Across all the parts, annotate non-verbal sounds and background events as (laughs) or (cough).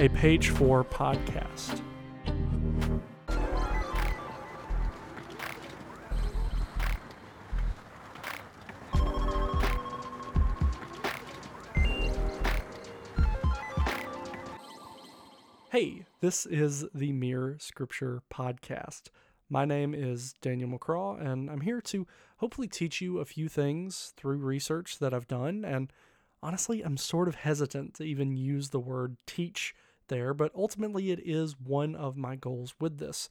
a Page 4 podcast. Hey, this is the Mere Scripture Podcast. My name is Daniel McCraw, and I'm here to hopefully teach you a few things through research that I've done. And honestly, I'm sort of hesitant to even use the word teach there, but ultimately it is one of my goals with this.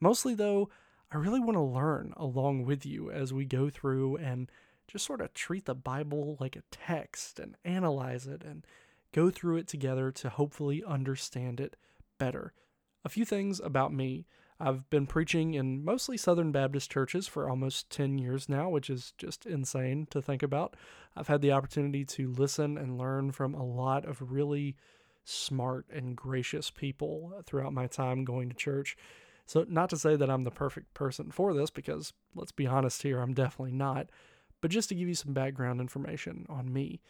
Mostly, though, I really want to learn along with you as we go through and just sort of treat the Bible like a text and analyze it and go through it together to hopefully understand it better. A few things about me. I've been preaching in mostly Southern Baptist churches for almost 10 years now, which is just insane to think about. I've had the opportunity to listen and learn from a lot of really smart and gracious people throughout my time going to church. So, not to say that I'm the perfect person for this, because let's be honest here, I'm definitely not, but just to give you some background information on me.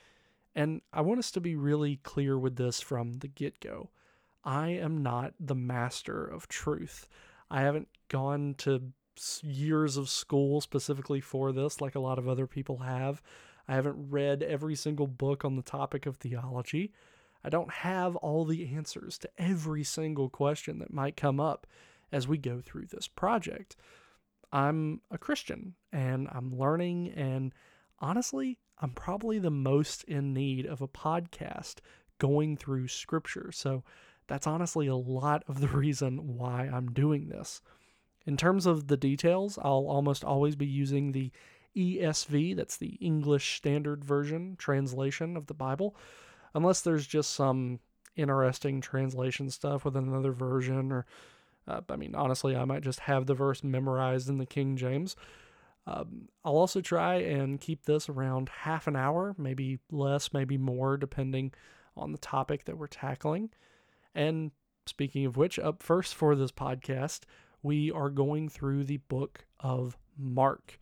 And I want us to be really clear with this from the get go. I am not the master of truth. I haven't gone to years of school specifically for this, like a lot of other people have. I haven't read every single book on the topic of theology. I don't have all the answers to every single question that might come up as we go through this project. I'm a Christian and I'm learning, and honestly, I'm probably the most in need of a podcast going through scripture. So that's honestly a lot of the (laughs) reason why I'm doing this. In terms of the details, I'll almost always be using the ESV, that's the English Standard Version translation of the Bible unless there's just some interesting translation stuff with another version or uh, i mean honestly i might just have the verse memorized in the king james. Um, i'll also try and keep this around half an hour maybe less maybe more depending on the topic that we're tackling. And speaking of which up first for this podcast we are going through the book of mark.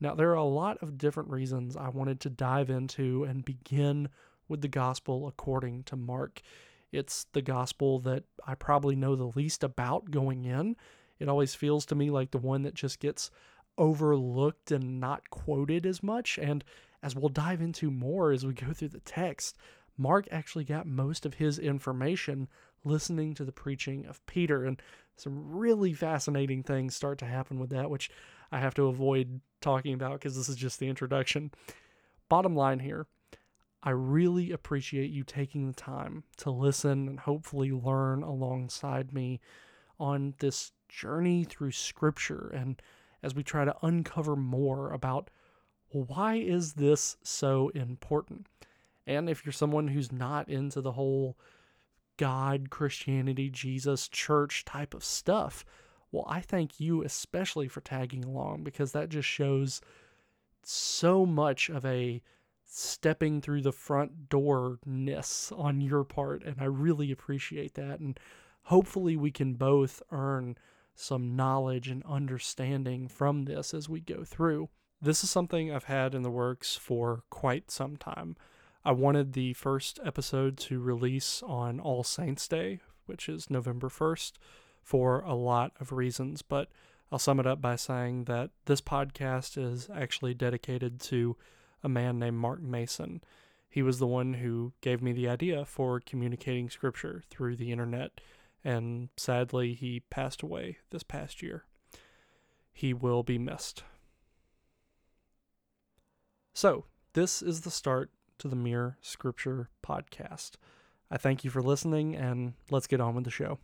Now there are a lot of different reasons i wanted to dive into and begin with the gospel according to Mark. It's the gospel that I probably know the least about going in. It always feels to me like the one that just gets overlooked and not quoted as much. And as we'll dive into more as we go through the text, Mark actually got most of his information listening to the preaching of Peter. And some really fascinating things start to happen with that, which I have to avoid talking about because this is just the introduction. Bottom line here I really appreciate you taking the time to listen and hopefully learn alongside me on this journey through scripture and as we try to uncover more about why is this so important? And if you're someone who's not into the whole God, Christianity, Jesus, church type of stuff, well, I thank you especially for tagging along because that just shows so much of a stepping through the front door ness on your part and I really appreciate that and hopefully we can both earn some knowledge and understanding from this as we go through. This is something I've had in the works for quite some time. I wanted the first episode to release on All Saints Day, which is November 1st, for a lot of reasons, but I'll sum it up by saying that this podcast is actually dedicated to a man named Mark Mason. He was the one who gave me the idea for communicating scripture through the internet, and sadly, he passed away this past year. He will be missed. So, this is the start to the Mere Scripture podcast. I thank you for listening, and let's get on with the show.